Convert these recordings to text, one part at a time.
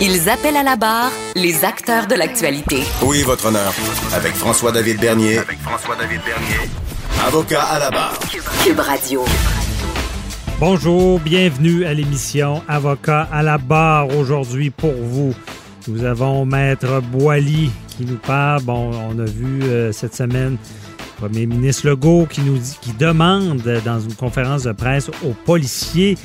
Ils appellent à la barre les acteurs de l'actualité. Oui, votre honneur? Avec François-David Bernier. Avec François-David Bernier. Avocat à la barre. Cube Radio. Bonjour, bienvenue à l'émission Avocat à la barre aujourd'hui pour vous. Nous avons Maître Boily qui nous parle. Bon, on a vu euh, cette semaine le Premier ministre Legault qui nous dit, qui demande dans une conférence de presse aux policiers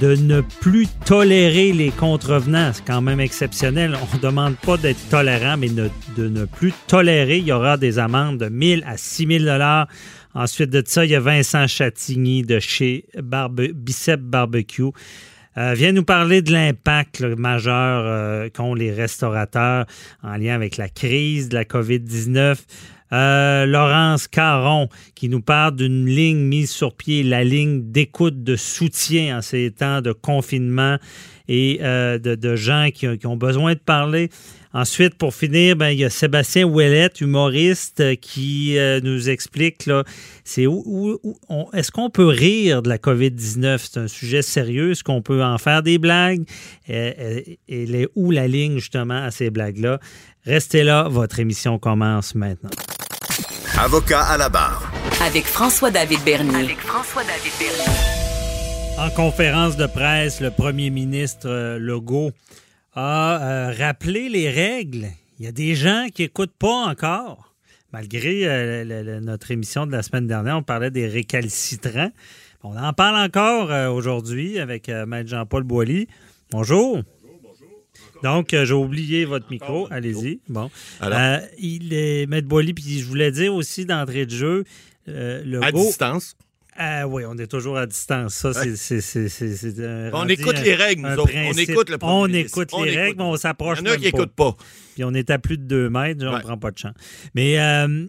de ne plus tolérer les contrevenants. C'est quand même exceptionnel. On ne demande pas d'être tolérant, mais de ne plus tolérer. Il y aura des amendes de 1000 à 6000 dollars. Ensuite de ça, il y a Vincent Chatigny de chez Bicep Barbecue. Euh, vient nous parler de l'impact majeur euh, qu'ont les restaurateurs en lien avec la crise de la COVID-19. Euh, Laurence Caron qui nous parle d'une ligne mise sur pied, la ligne d'écoute de soutien en ces temps de confinement et de, de, gens qui, ont besoin de parler. Ensuite, pour finir, ben, il y a Sébastien Ouellette, humoriste, qui nous explique là, où, est-ce qu'on peut rire de la COVID-19? C'est un sujet sérieux. Est-ce qu'on peut en faire des blagues? Et, et, et où la ligne, justement, à ces blagues-là? Restez là, votre émission commence maintenant. Avocat à la barre. Avec François-David Bernier. Avec François-David Bernier. En conférence de presse, le premier ministre euh, Legault a euh, rappelé les règles. Il y a des gens qui n'écoutent pas encore. Malgré euh, le, le, notre émission de la semaine dernière, on parlait des récalcitrants. On en parle encore euh, aujourd'hui avec euh, Maître Jean-Paul Boilly. Bonjour. Donc, euh, j'ai oublié votre micro. Allez-y. Bon. Euh, il est Maître Boilly, puis je voulais dire aussi d'entrée de jeu. Euh, le à go, distance. Ah oui, on est toujours à distance. Ça, c'est, c'est, c'est, c'est un, On écoute les règles, nous autres. On écoute le premier On écoute les On règles, écoute. mais on s'approche Il y en a qui n'écoutent pas. Puis on est à plus de deux mètres, on ne prend pas de champ. Mais euh,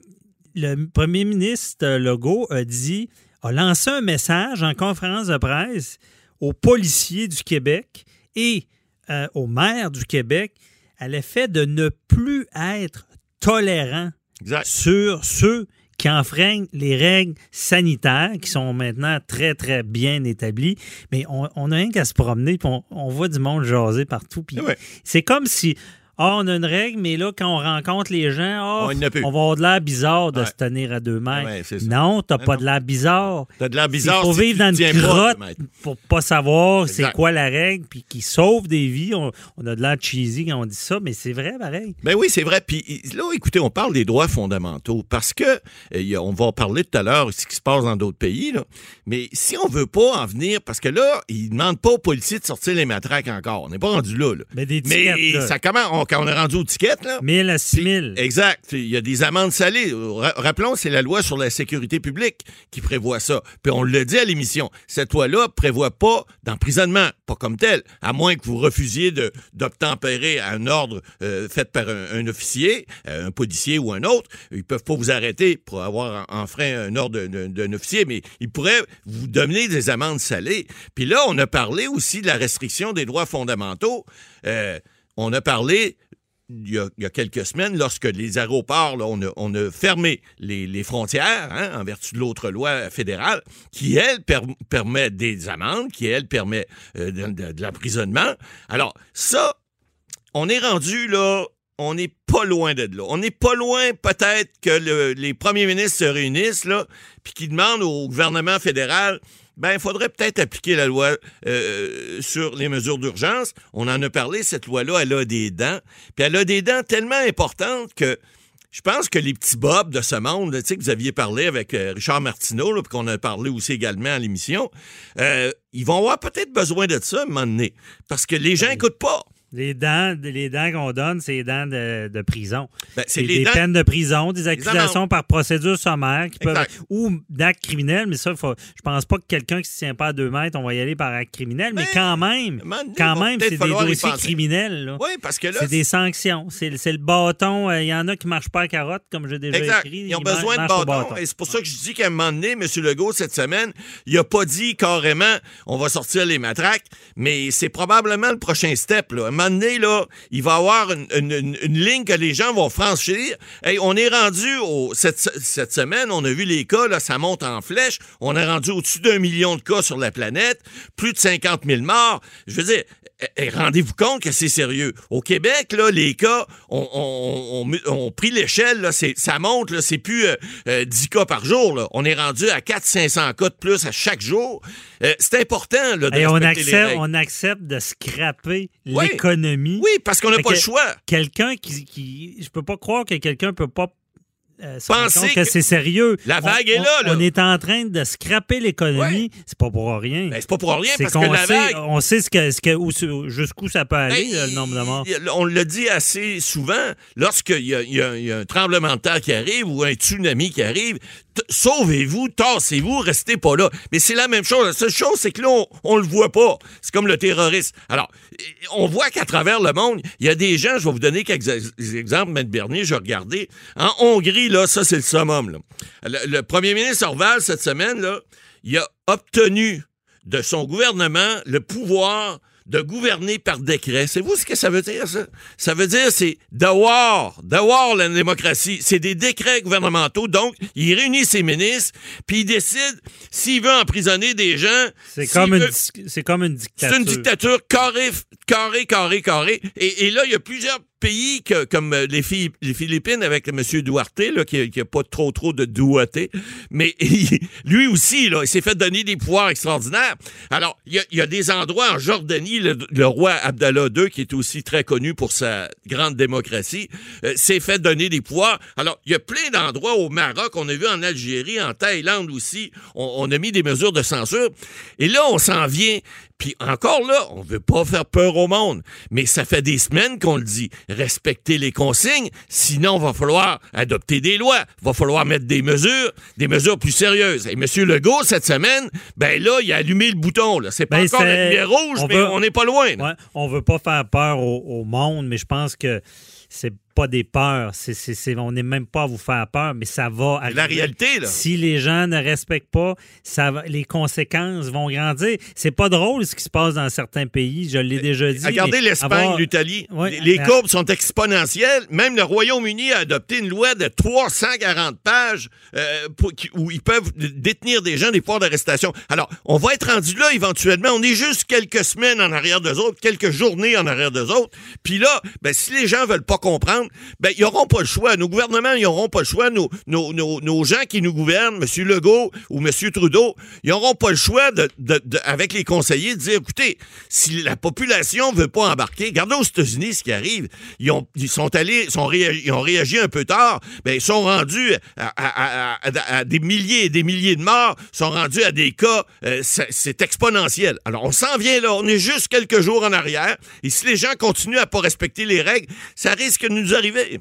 le premier ministre Legault a dit, a lancé un message en conférence de presse aux policiers du Québec et euh, aux maires du Québec à l'effet de ne plus être tolérant Exact. sur ceux qui enfreignent les règles sanitaires qui sont maintenant très, très bien établies. Mais on, on a rien qu'à se promener, puis on, on voit du monde jaser partout. Puis Ouais. c'est comme si, ah, on a une règle, mais là, quand on rencontre les gens, ah, On va avoir de l'air bizarre de Ouais. se tenir à deux mètres. Ouais, c'est ça. non, t'as pas non. de l'air bizarre. T'as de l'air bizarre. Il faut si vivre dans une grotte pour pas savoir c'est quoi la règle, puis qui sauve des vies. On, on a de l'air cheesy quand on dit ça, mais c'est vrai, pareil. Ben oui, c'est vrai. Puis là, écoutez, on parle des droits fondamentaux parce que euh, on va en parler tout à l'heure de ce qui se passe dans d'autres pays. Là. Mais si on veut pas en venir, parce que là, ils demandent pas aux policiers de sortir les matraques encore. On n'est pas rendu là. là. Mais des Mais tickets, là. ça comment on, quand on est rendu aux tickets là. 1000 à Puis- 6000. Exact. Il y a des amendes salées. Ra- Rappelons, c'est la loi sur la sécurité publique qui prévoit ça. Puis on le dit à l'émission. Cette loi-là prévoit pas d'emprisonnement, pas comme tel, à moins que vous refusiez d'obtempérer à un ordre euh, fait par un, un officier, euh, un policier ou un autre. Ils peuvent pas vous arrêter pour avoir en- enfreint un ordre d'un- d'un officier, mais ils pourraient vous donner des amendes salées. Puis là, on a parlé aussi de la restriction des droits fondamentaux. Euh, on a parlé il y, a, quelques semaines, lorsque les aéroports, là, on, a, fermé les, frontières hein, en vertu de l'autre loi fédérale, qui, elle, per- permet des amendes, qui, elle, permet euh, de, l'emprisonnement. Alors, ça, on est rendu là, on n'est pas loin de là. On n'est pas loin, peut-être, que le- les premiers ministres se réunissent, là, puis qu'ils demandent au gouvernement fédéral ben, il faudrait peut-être appliquer la loi euh, sur les mesures d'urgence. On en a parlé, cette loi-là, elle a des dents. Puis elle a des dents tellement importantes que je pense que les petits bobs de ce monde, tu sais, que vous aviez parlé avec euh, Richard Martineau, là, puis qu'on a parlé aussi également à l'émission, euh, ils vont avoir peut-être besoin de ça à un moment donné. Parce que les gens n'écoutent pas. Les dents, les dents qu'on donne, c'est les dents de, de prison. Ben, c'est des dents- peines de prison, des accusations par procédure sommaire qui peuvent, Exact. ou d'actes criminels, mais ça, faut, je pense pas que quelqu'un qui se tient pas à deux mètres, on va y aller par acte criminel, mais Ben, quand même, donné, quand même, c'est des dossiers criminels. là. Oui, parce que là, C'est des sanctions. C'est le bâton. euh, Il y en a qui marchent pas à carotte, comme j'ai déjà Exact. écrit. Ils ont besoin de bâtons. Et c'est pour ça que je dis qu'à un moment donné, M. Legault, cette semaine, il a pas dit carrément on va sortir les matraques, mais c'est probablement le prochain step. Là. Là, il va y avoir une, une- une- une ligne que les gens vont franchir. Hey, on est rendu au, cette, cette semaine, on a vu les cas, là, ça monte en flèche. On est rendu au-dessus d'un million de cas sur la planète, plus de 50 000 morts. Je veux dire, eh, eh, rendez-vous compte que c'est sérieux. Au Québec, là, les cas ont, ont pris l'échelle. là, c'est- Ça monte, là, c'est plus euh, euh, 10 cas par jour. là. On est rendu à 400-500 cas de plus à chaque jour. Euh, c'est important là, de Et on accepte, on accepte de scraper Oui. l'économie. Oui, parce qu'on n'a pas que- le choix. Quelqu'un qui, qui. Je peux pas croire que quelqu'un peut pas. Euh, se compte que, que c'est sérieux. la On- vague est on- là, là. On est en train de scraper l'économie. C'est pas pour rien. Ben, c'est pas pour rien C'est parce que qu'on la sait, vague. on sait ce que, ce que, jusqu'où ça peut aller, Ben, là, le nombre de morts. On le dit assez souvent, lorsqu'il y, a- y y un tremblement de terre qui arrive ou un tsunami qui arrive, sauvez-vous, tassez-vous, restez pas là. Mais c'est la même chose. La seule chose, c'est que là, on, on le voit pas. C'est comme le terrorisme. Alors, on voit qu'à travers le monde, il y a des gens, je vais vous donner quelques ex- exemples, M. Bernier, je regardais. En Hongrie, là, ça, c'est le summum. Le, le premier ministre Orval, cette semaine, là, il a obtenu de son gouvernement le pouvoir de gouverner par décret. C'est vous ce que ça veut dire, ça? Ça veut dire, c'est d'avoir, d'avoir la démocratie. C'est des décrets gouvernementaux. Donc, il réunit ses ministres, puis il décide s'il veut emprisonner des gens. C'est comme, une veut- c'est comme une dictature. c'est une dictature carré, carré, carré, carré. Et, et là, il y a plusieurs pays que, comme euh, les, Philipp- les Philippines avec M. Duarte, là, qui n'a pas trop trop de douaté. Mais lui aussi, là, il s'est fait donner des pouvoirs extraordinaires. Alors, il y a, y a des endroits en Jordanie, le, le roi Abdallah II, qui est aussi très connu pour sa grande démocratie, euh, s'est fait donner des pouvoirs. Alors, il y a plein d'endroits au Maroc, on a vu en Algérie, en Thaïlande aussi, on, on a mis des mesures de censure. Et là, on s'en vient. Puis encore là, on veut pas faire peur au monde, mais ça fait des semaines qu'on le dit. Respecter les consignes, sinon va falloir adopter des lois, va falloir mettre des mesures, des mesures plus sérieuses. Et M. Legault, cette semaine, ben là, il a allumé le bouton. Là. C'est pas Ben, encore la lumière rouge, on mais veut- on n'est pas loin. Ouais, on veut pas faire peur au, au monde, mais je pense que c'est pas des peurs. C'est- on n'est même pas à vous faire peur, mais ça va C'est la arriver. réalité, là. Si les gens ne respectent pas, ça va- les conséquences vont grandir. C'est pas drôle ce qui se passe dans certains pays, je l'ai déjà dit. Regardez l'Espagne, avoir- l'Italie. Les les euh, courbes sont exponentielles. Même le Royaume-Uni a adopté une loi de 340 pages euh, pour- où ils peuvent détenir des gens des pouvoirs d'arrestation. Alors, on va être rendu là éventuellement. On est juste quelques semaines en arrière d'eux autres, quelques journées en arrière d'eux autres. Puis là, ben, si les gens veulent pas comprendre, ben, ils n'auront pas le choix. Nos gouvernements, ils n'auront pas le choix. Nos, gens qui nous gouvernent, M. Legault ou M. Trudeau, ils n'auront pas le choix, de, avec les conseillers, de dire, écoutez, si la population veut pas embarquer, regardez aux États-Unis ce qui arrive. Ils, ont, sont allés, réagi, ils ont réagi un peu tard, ben, ils sont rendus à, des milliers et des milliers de morts, sont rendus à des cas, euh, c'est exponentiel. Alors, on s'en vient là, on est juste quelques jours en arrière, et si les gens continuent à pas respecter les règles, ça risque de nous arriver.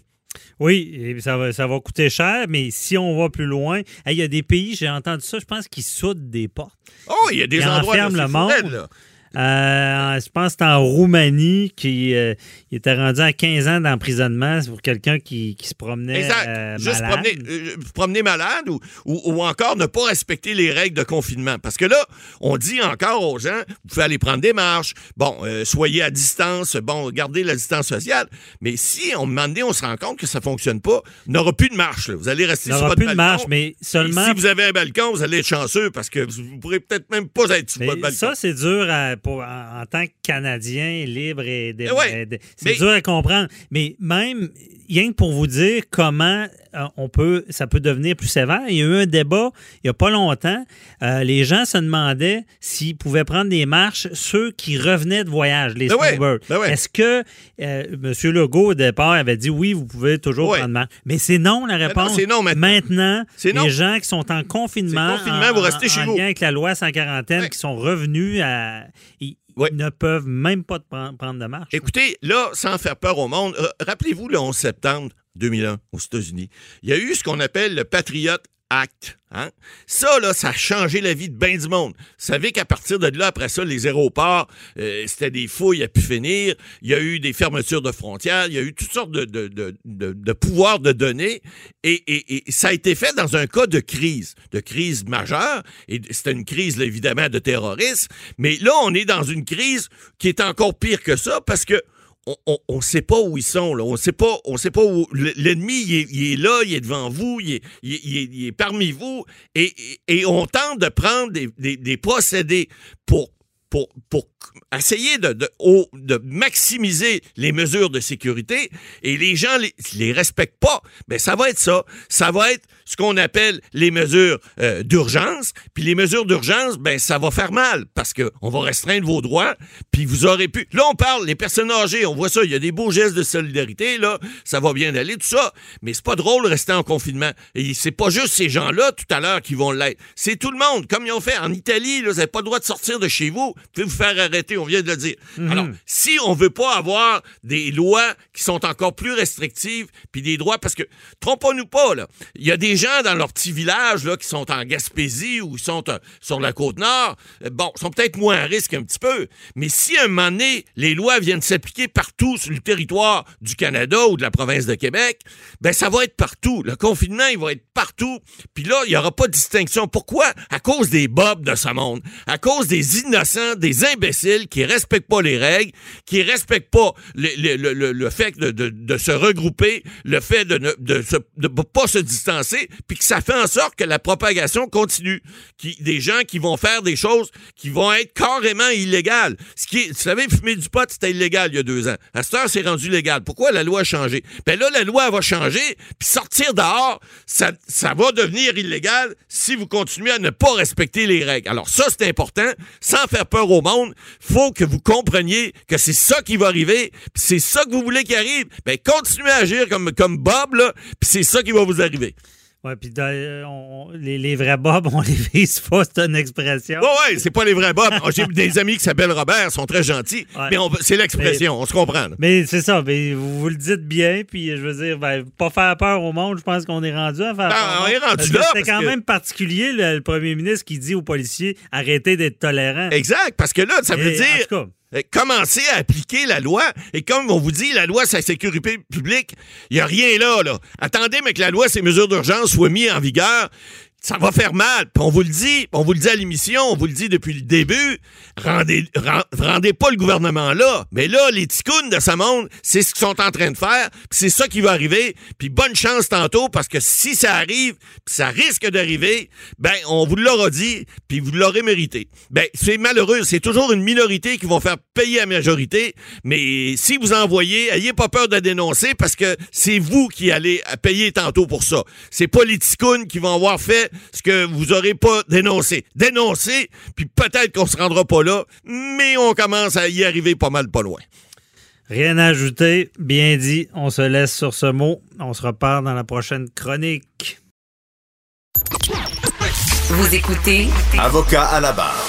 Oui, et ça va, ça va coûter cher, mais si on va plus loin, hey, il y a des pays, j'ai entendu ça, je pense, qui soudent des portes. Oh, il y a des Ils endroits c'est le monde. là. Euh, je pense que c'est en Roumanie qui euh, il était rendu à 15 ans d'emprisonnement pour quelqu'un qui, qui se promenait Exact. euh, Juste malade. promener, promener malade ou, ou, ou encore ne pas respecter les règles de confinement. Parce que là, on dit encore aux gens, vous pouvez aller prendre des marches, bon, soyez à distance, bon, gardez la distance sociale. Mais si, on moment donné, on se rend compte que ça fonctionne pas, il n'y aura plus de marche. là. Vous allez rester sur votre plus de balcon. marche, mais Et seulement. si vous avez un balcon, vous allez être chanceux parce que vous ne pourrez peut-être même pas être sur Mais votre balcon. ça, c'est dur à- pour, en, en tant que Canadien libre et Eh ouais, c'est mais- dur à comprendre. Mais même, rien que pour vous dire comment euh, on peut, ça peut devenir plus sévère. Il y a eu un débat il n'y a pas longtemps. Euh, les gens se demandaient s'ils pouvaient prendre des marches ceux qui revenaient de voyage, les Ben ouais, snowbirds. ben ouais. Est-ce que euh, M. Legault, au départ, avait dit oui, vous pouvez toujours prendre marche? Mais c'est non la non, réponse. non maintenant. Maintenant, C'est non. les gens qui sont en confinement, confinement, vous restez en- chez en vous. lien avec la loi 140 Ouais. qui sont revenus à. Ne peuvent même pas prendre de marche. Écoutez, là, sans faire peur au monde, rappelez-vous le 11 septembre 2001 aux États-Unis, il y a eu ce qu'on appelle le Patriot Act. Hein? Ça, là, ça a changé la vie de bien du monde. Vous savez qu'à partir de là, après ça, les aéroports, euh, c'était des fouilles à pu finir. Il y a eu des fermetures de frontières. Il y a eu toutes sortes de, de, de, de, pouvoirs de données. Et, ça a été fait dans un cas de crise, de crise majeure. Et c'était une crise, évidemment, de terrorisme. Mais là, on est dans une crise qui est encore pire que ça parce que on ne sait pas où ils sont. Là. On sait sait pas où. L'ennemi, il, est, là, il est devant vous, il est, parmi vous. Et, on tente de prendre des, procédés pour, essayer de, maximiser les mesures de sécurité et les gens les, les respectent pas, ben ça va être ça. Ça va être ce qu'on appelle les mesures euh, d'urgence. Puis les mesures d'urgence, ben ça va faire mal parce que on va restreindre vos droits. Puis vous aurez pu. Là, on parle les personnes âgées. On voit ça. Il y a des beaux gestes de solidarité là. Ça va bien aller tout ça. Mais c'est pas drôle de rester en confinement. Et c'est pas juste ces gens-là tout à l'heure qui vont l'être. C'est tout le monde. Comme ils ont fait en Italie. Là, vous n'avez pas le droit de sortir de chez vous. Vous pouvez vous faire arrêter on vient de le dire. Mhm. Alors, si on veut pas avoir des lois qui sont encore plus restrictives, puis des droits, parce que, trompons-nous pas, là, il y a des gens dans leur petit village, là, qui sont en Gaspésie ou qui sont euh, sur la Côte-Nord, euh, bon, sont peut-être moins à risque un petit peu, mais si à un moment donné, les lois viennent s'appliquer partout sur le territoire du Canada ou de la province de Québec, ben ça va être partout. Le confinement, il va être partout, puis là, il y aura pas de distinction. Pourquoi? À cause des bobs de ce monde, à cause des innocents, des imbéciles qui respectent pas les règles, qui respectent pas le, le, fait de, se regrouper, le fait de ne pas se distancer, puis que ça fait en sorte que la propagation continue. Qui, des gens qui vont faire des choses qui vont être carrément illégales. Ce qui est, vous savez, fumer du pot, c'était illégal il y a deux ans. À cette heure, c'est rendu légal. Pourquoi la loi a changé? Ben là, la loi va changer, puis sortir dehors, ça, ça va devenir illégal si vous continuez à ne pas respecter les règles. Alors ça, c'est important. Sans faire peur au monde, faut que vous compreniez que c'est ça qui va arriver, c'est ça que vous voulez qu'il arrive, ben continuez à agir comme, comme Bob, là, puis c'est ça qui va vous arriver. Oui, puis euh, les, les, vrais Bob, on les vise pas, c'est une expression. Oui, oui, c'est pas les vrais Bob. J'ai des amis qui s'appellent Robert, sont très gentils, mais c'est l'expression, on se comprend. Mais c'est ça, mais vous, vous, le dites bien, puis je veux dire, ben, pas faire peur au monde, je pense qu'on est rendu à faire ben, peur. On est rendu là. C'est quand même particulier, le, premier ministre qui dit aux policiers, arrêtez d'être tolérants. Exact, parce que là, ça veut dire... Euh, commencez à appliquer la loi. Et comme on vous dit, la loi sur la sécurité publique, il n'y a rien là, là. Attendez, mais que la loi, ces mesures d'urgence soient mises en vigueur ça va faire mal. Puis on vous le dit, on vous le dit à l'émission, on vous le dit depuis le début. Rendez, rendez pas le gouvernement là. Mais là, les ticounes de ce monde, c'est ce qu'ils sont en train de faire. Puis c'est ça qui va arriver. Puis bonne chance tantôt, parce que si ça arrive, puis ça risque d'arriver, ben on vous l'aura dit, puis vous l'aurez mérité. Ben c'est malheureux. C'est toujours une minorité qui vont faire payer la majorité. Mais si vous envoyez, ayez pas peur de dénoncer, parce que c'est vous qui allez payer tantôt pour ça. C'est pas les ticounes qui vont avoir fait ce que vous aurez pas dénoncé. Dénoncé, puis peut-être qu'on se rendra pas là, mais on commence à y arriver pas mal pas loin. Rien à ajouter, bien dit. On se laisse sur ce mot. On se repart dans la prochaine chronique. Vous écoutez Avocat à la barre.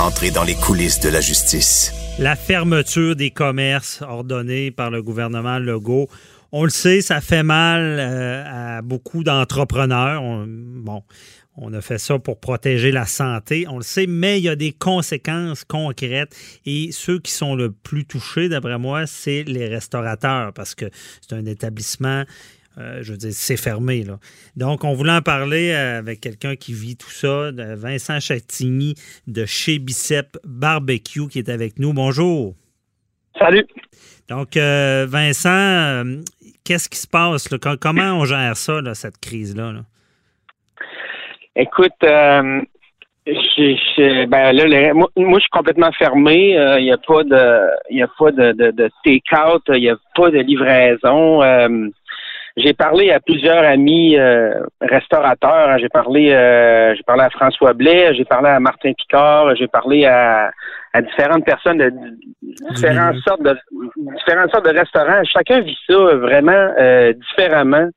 Entrez dans les coulisses de la justice. La fermeture des commerces ordonnée par le gouvernement Legault on le sait, ça fait mal euh, à beaucoup d'entrepreneurs. bon, on a fait ça pour protéger la santé, on le sait, mais il y a des conséquences concrètes et ceux qui sont le plus touchés, d'après moi, c'est les restaurateurs parce que c'est un établissement. Euh, je veux dire, c'est fermé. Donc, on voulait en parler avec quelqu'un qui vit tout ça, Vincent Chatigny de chez Bicep Barbecue qui est avec nous. Bonjour. Salut. Donc, euh, Vincent, qu'est-ce qui se passe? Comment on gère ça, cette crise-là? Écoute, euh, ben, moi, je suis complètement fermé. Il euh, n'y a pas de, y a pas de, de, take-out, il n'y a pas de livraison. Euh, j'ai parlé à plusieurs amis restaurateurs. Hein. J'ai parlé, j'ai parlé à François Blais, j'ai parlé à Martin Picard, j'ai parlé à, à différentes personnes de différentes sortes de différentes sortes de restaurants. Chacun vit ça vraiment euh, différemment.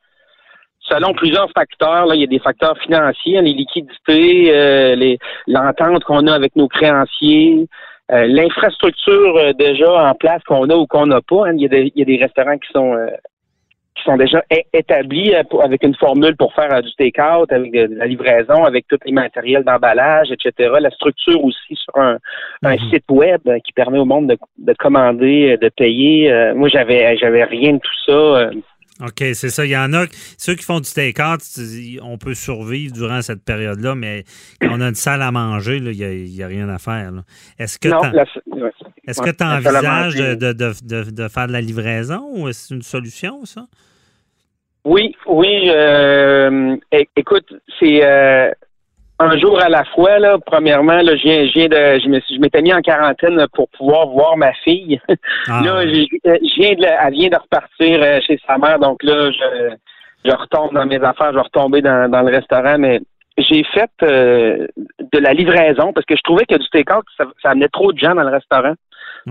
Selon plusieurs facteurs, là, il y a des facteurs financiers, les liquidités, euh, l'entente qu'on a avec nos créanciers. l'infrastructure déjà en place qu'on a ou qu'on n'a pas. Hein. Il, y a des, il, y a des, restaurants qui sont qui sont déjà établis avec une formule pour faire du take-out, avec de, la livraison, avec tous les matériels d'emballage, etc. La structure aussi sur un, un mhm. site web qui permet au monde de, de commander, de payer. moi, j'avais j'avais rien de tout ça. OK, c'est ça. Il y en a, ceux qui font du take-out, on peut survivre durant cette période-là, mais quand on a une salle à manger, il n'y a, rien à faire. Est-ce que tu envisages de, de, de, faire de la livraison ou est-ce une solution, ça? Oui, oui. Euh, écoute, c'est euh, un jour à la fois, là, premièrement, là, je viens, de, je m'étais mis en quarantaine pour pouvoir voir ma fille. Ah. là, je, viens de, elle vient de repartir euh, chez sa mère, donc là, je, je retombe dans mes affaires, je vais retomber dans, dans le restaurant, mais j'ai fait euh, de la livraison parce que je trouvais que du take-out, ça, amenait trop de gens dans le restaurant.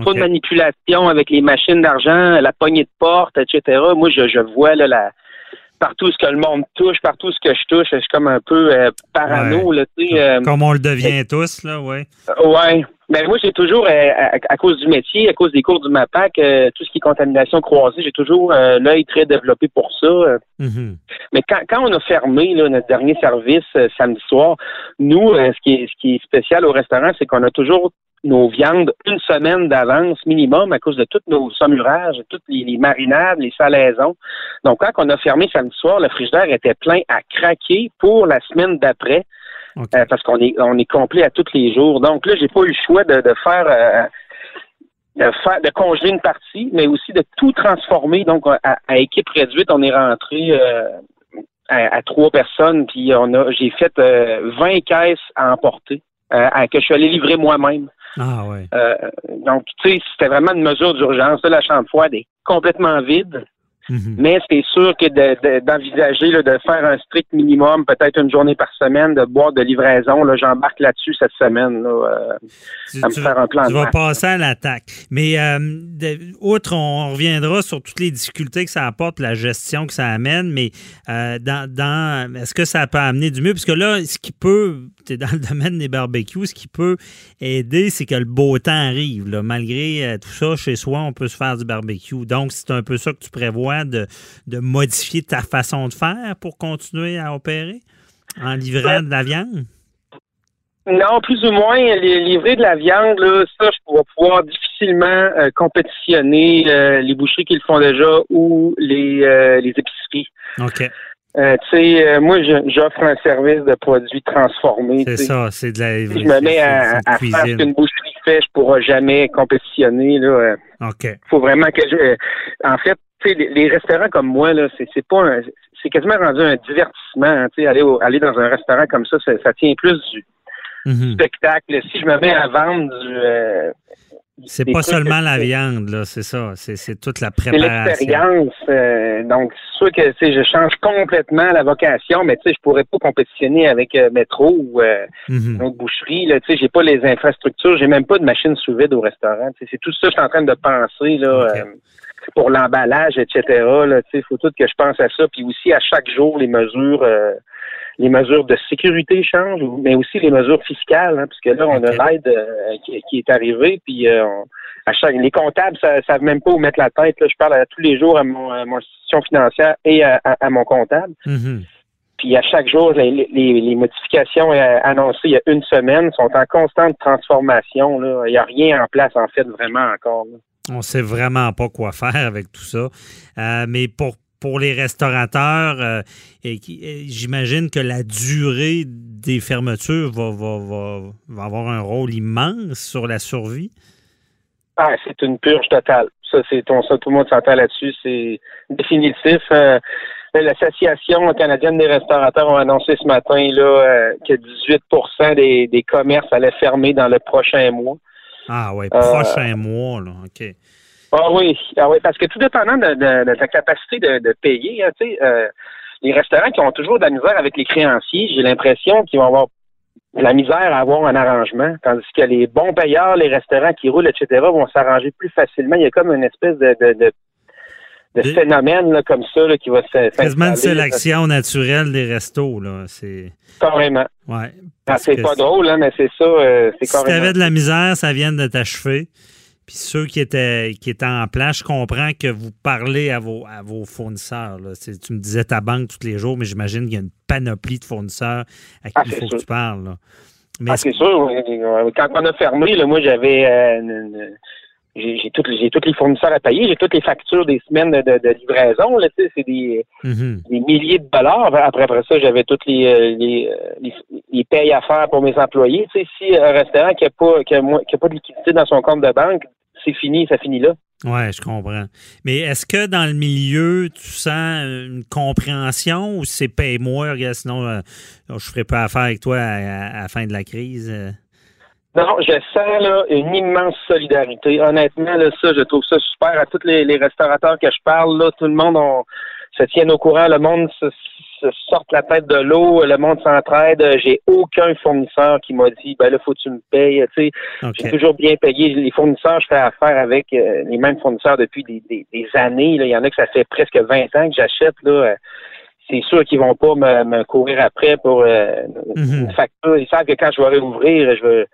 Trop de manipulation avec les machines d'argent, la poignée de porte, etc. Moi, je, je vois là, la, partout ce que le monde touche, partout ce que je touche, je suis comme un peu euh, parano. Là, euh, comme on le devient tous, là, oui. ouais. Mais moi, j'ai toujours, euh, à, cause du métier, à cause des cours du MAPAC, tout ce qui est contamination croisée, j'ai toujours l'œil très développé pour ça. Mm-hmm. Mais quand, quand on a fermé notre dernier service samedi soir, nous, ce, qui est, ce qui est spécial au restaurant, c'est qu'on a toujours nos viandes une semaine d'avance minimum à cause de tous nos saumurages, toutes les, marinades, les salaisons. Donc, quand on a fermé samedi soir, le frigidaire était plein à craquer pour la semaine d'après. Euh, parce qu'on est on est complet à tous les jours. Donc là, j'ai pas eu le choix de, faire euh, de faire de congeler une partie, mais aussi de tout transformer. Donc à, équipe réduite, on est rentré euh, à, trois personnes, puis on a j'ai fait 20 caisses à emporter. que je suis allé livrer moi-même. Ah ouais. Donc, tu sais, c'était vraiment une mesure d'urgence. La chambre froide est complètement vide. Mhm. Mais c'est sûr que d'envisager de, de, faire un strict minimum, peut-être une journée par semaine, de boire de livraison, là, j'embarque là-dessus cette semaine. Là, euh, tu, à me faire un plan tu vas passer à l'attaque. Mais euh, outre, on reviendra sur toutes les difficultés que ça apporte, la gestion que ça amène, mais euh, dans, dans est-ce que ça peut amener du mieux? Parce que là, ce qui peut, tu es dans le domaine des barbecues, ce qui peut aider, c'est que le beau temps arrive. Là. Malgré tout ça, chez soi, on peut se faire du barbecue. Donc, c'est un peu ça que tu prévois de, modifier ta façon de faire pour continuer à opérer en livrant de la viande? Non, plus ou moins. livrer de la viande, là, ça, je pourrais pouvoir difficilement euh, compétitionner euh, les boucheries qui le font déjà ou les, euh, les épiceries. OK. tu sais, moi, j'offre un service de produits transformés. C'est ça, c'est de la. Si je me mets à, à faire ce qu'une boucherie fait, je pourrai jamais compétitionner. Là. OK. Faut vraiment que je. En fait, les, restaurants comme moi, là, c'est, pas c'est quasiment rendu un divertissement. Hein, aller, aller dans un restaurant comme ça, ça, tient plus du, mm-hmm. spectacle. Si je me mets à vendre du. Euh, c'est pas seulement la viande, là, c'est ça. C'est, toute la préparation. C'est l'expérience. Euh, donc, c'est sûr que je change complètement la vocation, mais je pourrais pas compétitionner avec euh, Métro ou mm-hmm. une autre boucherie. Là, j'ai pas les infrastructures, j'ai même pas de machine sous vide au restaurant. C'est tout ça que je suis en train de penser. Là, pour l'emballage, etc. Il faut tout que je pense à ça. Puis aussi, à chaque jour, les mesures euh, les mesures de sécurité changent, mais aussi les mesures fiscales, hein, puisque là, on a l'aide euh, qui, est arrivée, puis euh, à chaque les comptables ne savent même pas où mettre la tête. Là. Je parle à, tous les jours à mon, institution financière et à, mon comptable. Mm-hmm. Puis à chaque jour, les, les, modifications annoncées il y a une semaine sont en constante transformation. Là. Il n'y a rien en place, en fait, vraiment encore. On ne sait vraiment pas quoi faire avec tout ça. Euh, mais pour, pour les restaurateurs, euh, j'imagine que la durée des fermetures va, va, avoir un rôle immense sur la survie. Ah, c'est une purge totale. Ça, c'est tout le monde s'entend là-dessus. C'est définitif. Euh, L'Association canadienne des restaurateurs a annoncé ce matin là, que 18 des, des commerces allaient fermer dans le prochain mois. Ah oui, prochain mois, là, OK. Ah oui, ah oui, parce que tout dépendant de, de, ta capacité de, payer, hein, tu sais, euh, les restaurants qui ont toujours de la misère avec les créanciers, j'ai l'impression qu'ils vont avoir de la misère à avoir un arrangement, tandis que les bons payeurs, les restaurants qui roulent, etc., vont s'arranger plus facilement. Il y a comme une espèce de, de, de phénomène là, comme ça là, qui va se Quasiment une sélection naturelle des restos. Là. C'est... Carrément. Ouais, Ah, c'est pas drôle, hein, mais c'est ça. euh, c'est si tu carrément. avais de la misère, ça vient de t'achever. Puis ceux qui étaient, qui étaient en place, je comprends que vous parlez à vos, à vos fournisseurs. là. Tu me disais ta banque tous les jours, mais j'imagine qu'il y a une panoplie de fournisseurs à qui Ah, il c'est faut que tu parles. là. Mais Ah, c'est sûr. Quand on a fermé, là, moi, j'avais. euh, une- j'ai, toutes, les fournisseurs à payer, j'ai toutes les factures des semaines de, livraison. Là, c'est des, Mhm. des milliers de dollars. Après, après ça, j'avais toutes les, euh, les, euh, les, les payes à faire pour mes employés. Si un restaurant qui n'a pas, qui a, qui a pas de liquidité dans son compte de banque, c'est fini, ça finit là. Oui, je comprends. Mais est-ce que dans le milieu, tu sens une compréhension ou c'est paye-moi, sinon euh, je ne ferai pas affaire avec toi à, à- à la fin de la crise? euh? Non, je sens là, une immense solidarité. Honnêtement, là, ça, je trouve ça super. À tous les, les restaurateurs que je parle, là, tout le monde on, se tient au courant, le monde se, se sort la tête de l'eau, le monde s'entraide. J'ai aucun fournisseur qui m'a dit ben là, faut que tu me payes. Tu sais, j'ai toujours bien payé. Les fournisseurs, je fais affaire avec euh, les mêmes fournisseurs depuis des, des- des années. là. Il y en a que ça fait presque 20 ans que j'achète. Là, euh, c'est sûr qu'ils vont pas me, me courir après pour euh, Mhm. une facture. Ils savent que quand je vais réouvrir, je vais,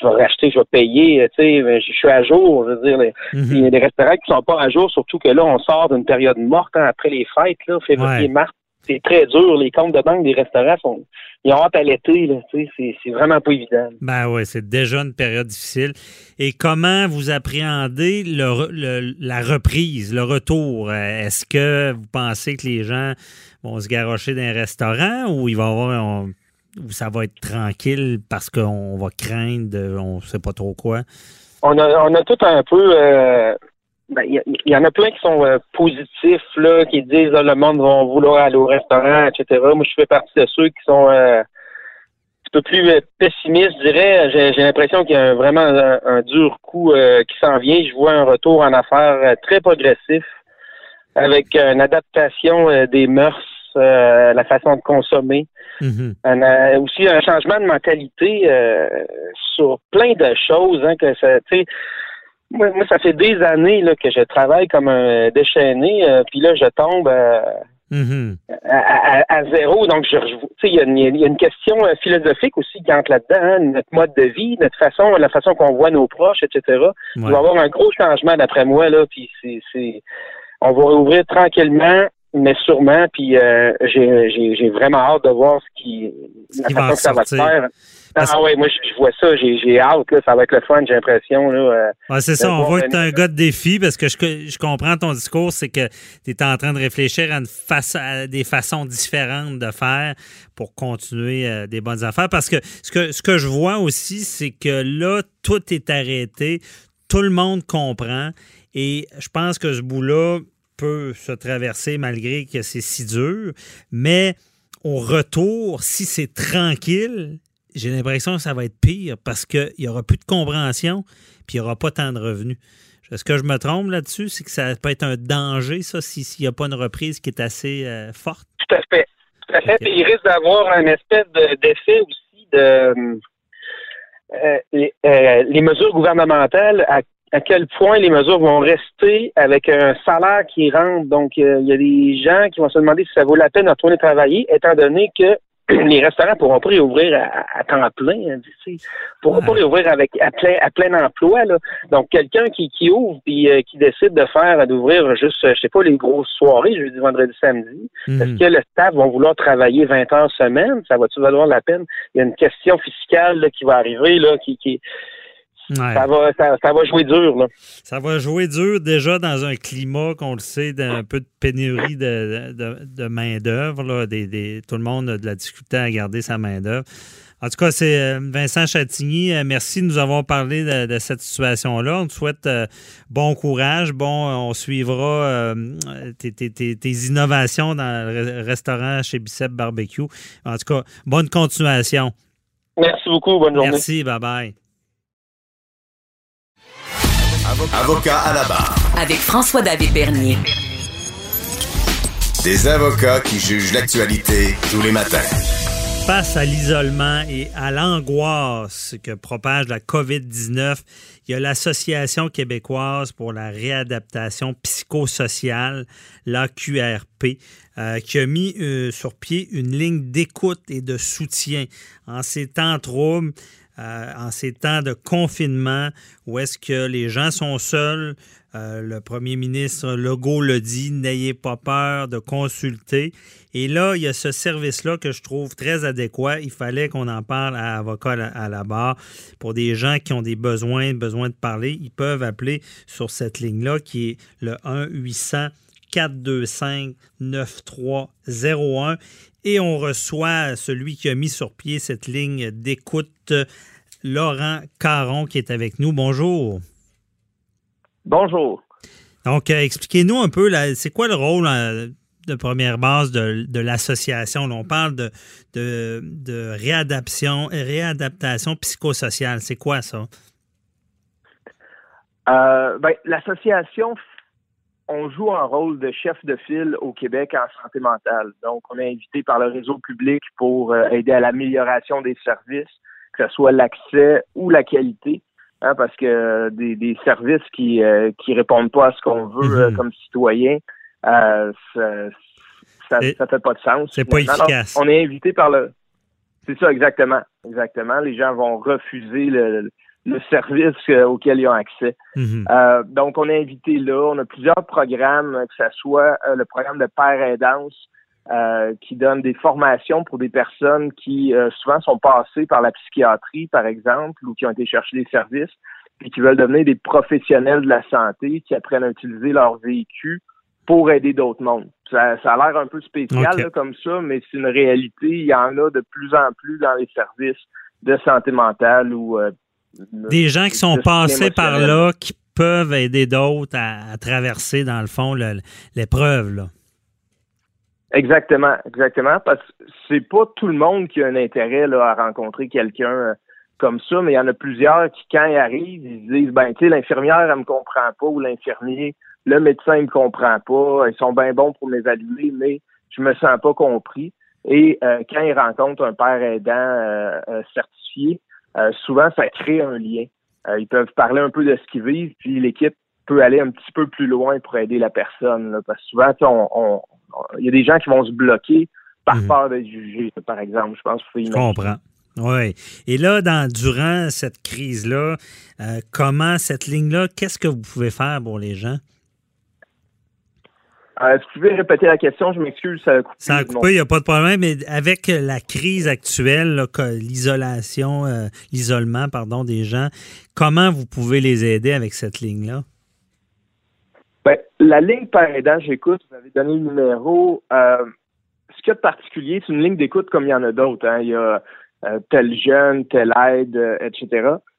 je vais racheter, je vais payer. Tu sais, mais je suis à jour. Je veux dire, les- Mhm. il y a des restaurants qui sont pas à jour, surtout que là, on sort d'une période morte hein, après les fêtes, là, février, Ouais. mars. C'est très dur. Les comptes de banque des restaurants sont, ils ont hâte à l'été. C'est, vraiment pas évident. Ben oui, c'est déjà une période difficile. Et comment vous appréhendez le re- le- la reprise, le retour? Euh, Est-ce que vous pensez que les gens vont se garrocher dans un restaurant ou il va y avoir on- ou ça va être tranquille parce qu'on va craindre, on sait pas trop quoi? on a, on a tout un peu. euh, ben, Il y, il en a plein qui sont euh, positifs, là, qui disent ah, le monde va vouloir aller au restaurant, etc. Moi, je fais partie de ceux qui sont euh, un peu plus pessimistes, je dirais. J'ai l'impression qu'il y a vraiment un, dur coup qui s'en vient. Je vois un retour en affaires très progressif, avec une adaptation des mœurs, la façon de consommer Mhm. un, euh, aussi un changement de mentalité euh, sur plein de choses. Hein, que ça, moi, moi, ça fait des années là, que je travaille comme un déchaîné, euh, puis là, je tombe euh, Mhm. à, à- à zéro. Donc, je, il y, a une- il y a une question philosophique aussi qui entre là-dedans, hein, notre mode de vie, notre façon, la façon qu'on voit nos proches, etc. Il va y Ouais. avoir un gros changement d'après moi là, puis c'est, c'est, on va rouvrir tranquillement, mais sûrement, puis euh, j'ai, vraiment hâte de voir ce qui, Ce la qui va façon que ça va se faire. Parce- Ah ouais, moi je, je vois ça, j'ai, hâte là, ça va être le fun, j'ai l'impression euh, Ouais, c'est ça, on voit que tu es un gars de défi parce que je, je comprends ton discours, c'est que tu es en train de réfléchir à, une à des façons différentes de faire pour continuer euh, des bonnes affaires. Parce que ce que, ce que je vois aussi, c'est que là, tout est arrêté, tout le monde comprend et je pense que ce bout-là peut se traverser malgré que c'est si dur, mais au retour, si c'est tranquille, j'ai l'impression que ça va être pire parce qu'il n'y aura plus de compréhension puis il n'y aura pas tant de revenus. Est-ce que je me trompe là-dessus? C'est que ça peut être un danger, ça, si- s'il n'y a pas une reprise qui est assez euh, forte? Tout à fait. Tout à fait. Il risque d'avoir un espèce de- d'effet aussi de euh, les, euh, les mesures gouvernementales, à, quel point les mesures vont rester avec un salaire qui rentre. Donc, euh, il y a des gens qui vont se demander si ça vaut la peine de retourner travailler, étant donné que les restaurants pourront pas réouvrir à, à temps plein, hein, tu sais. pourront pas réouvrir avec à plein à plein emploi là. Donc quelqu'un qui, qui ouvre puis euh, qui décide de faire d'ouvrir juste euh, je sais pas les grosses soirées jeudi vendredi samedi, Mhm. est-ce que le staff va vouloir travailler 20 heures semaine? Ça va-tu valoir la peine? Il y a une question fiscale là, qui va arriver, là, qui, qui Ouais. ça va ça, ça va jouer dur. Là. Ça va jouer dur déjà dans un climat qu'on le sait d'un peu de pénurie de, de, de main-d'œuvre. là. Des, des- tout le monde a de la difficulté à garder sa main-d'œuvre. En tout cas, c'est euh, Vincent Chatigny. Euh, Merci de nous avoir parlé de, de cette situation-là. On te souhaite euh, bon courage. Bon, on suivra tes, tes- tes- tes innovations dans le re- restaurant chez Bicep Barbecue. En tout cas, bonne continuation. Merci beaucoup, bonne journée. Merci. Bye-bye. Avocat à la barre. Avec François-David Bernier. Des avocats qui jugent l'actualité tous les matins. Face à l'isolement et à l'angoisse que propage la COVID-19, il y a l'Association québécoise pour la réadaptation psychosociale, l'AQRP, euh, qui a mis euh, sur pied une ligne d'écoute et de soutien en ces temps troubles. Euh, en ces temps de confinement où est-ce que les gens sont seuls. Euh, le premier ministre Legault le dit, n'ayez pas peur de consulter. Et là, il y a ce service-là que je trouve très adéquat. Il fallait qu'on en parle à avocat à la barre. Pour des gens qui ont des besoins, besoin de parler, ils peuvent appeler sur cette ligne-là qui est le 1 800 425 9301 et on reçoit celui qui a mis sur pied cette ligne d'écoute, Laurent Caron, qui est avec nous. Bonjour. Bonjour. Donc, euh, expliquez-nous un peu, c'est quoi le rôle euh, de première base de, l'association? On parle de, de, réadaptation, réadaptation psychosociale. C'est quoi ça? Euh, ben, l'association on joue un rôle de chef de file au Québec en santé mentale. Donc, on est invité par le réseau public pour euh, aider à l'amélioration des services, que ce soit l'accès ou la qualité, hein, parce que euh, des, services qui euh, qui répondent pas à ce qu'on veut mhm. comme citoyen, ça, ça, fait pas de sens. C'est pas efficace. on est invité par le. C'est ça exactement, exactement. Les gens vont refuser le le service euh, auquel ils ont accès. Mhm. Euh, donc, on est invité là. On a plusieurs programmes, que ce soit euh, le programme de père aidance, qui donne des formations pour des personnes qui souvent sont passées par la psychiatrie, par exemple, ou qui ont été chercher des services, et qui veulent devenir des professionnels de la santé, qui apprennent à utiliser leur véhicule pour aider d'autres mondes. Ça, a l'air un peu spécial comme ça, mais c'est une réalité. Il y en a de plus en plus dans les services de santé mentale ou des gens qui sont passés par là, qui peuvent aider d'autres à, traverser, dans le fond, l'épreuve. Exactement, exactement, parce que c'est pas tout le monde qui a un intérêt là, à rencontrer quelqu'un euh, comme ça, mais il y en a plusieurs qui, quand ils arrivent, ils se disent, ben, tu sais, l'infirmière, elle me comprend pas, ou l'infirmier, le médecin, il me comprend pas, ils sont bien bons pour m'évaluer, mais je me sens pas compris. Et euh, quand ils rencontrent un père aidant euh, certifié, euh, souvent, ça crée un lien. Euh, ils peuvent parler un peu de ce qu'ils vivent, puis l'équipe peut aller un petit peu plus loin pour aider la personne. parce que souvent, on, il y a des gens qui vont se bloquer par mhm. peur d'être jugés, par exemple. Je pense faut Je comprends. Oui. Et là, dans, durant cette crise-là, euh, comment cette ligne-là, qu'est-ce que vous pouvez faire pour les gens? Euh, est-ce que vous pouvez répéter la question? Je m'excuse, ça a coupé. Ça a coupé, il n'y a pas de problème. Mais avec la crise actuelle, l'isolation, euh, l'isolement, pardon, des gens, comment vous pouvez les aider avec cette ligne-là? Ben, la ligne par aidant, j'écoute, vous avez donné le numéro. Euh, ce qu'il y a de particulier, c'est une ligne d'écoute comme il y en a d'autres. Hein. Il y a euh, tel jeune, telle aide, euh,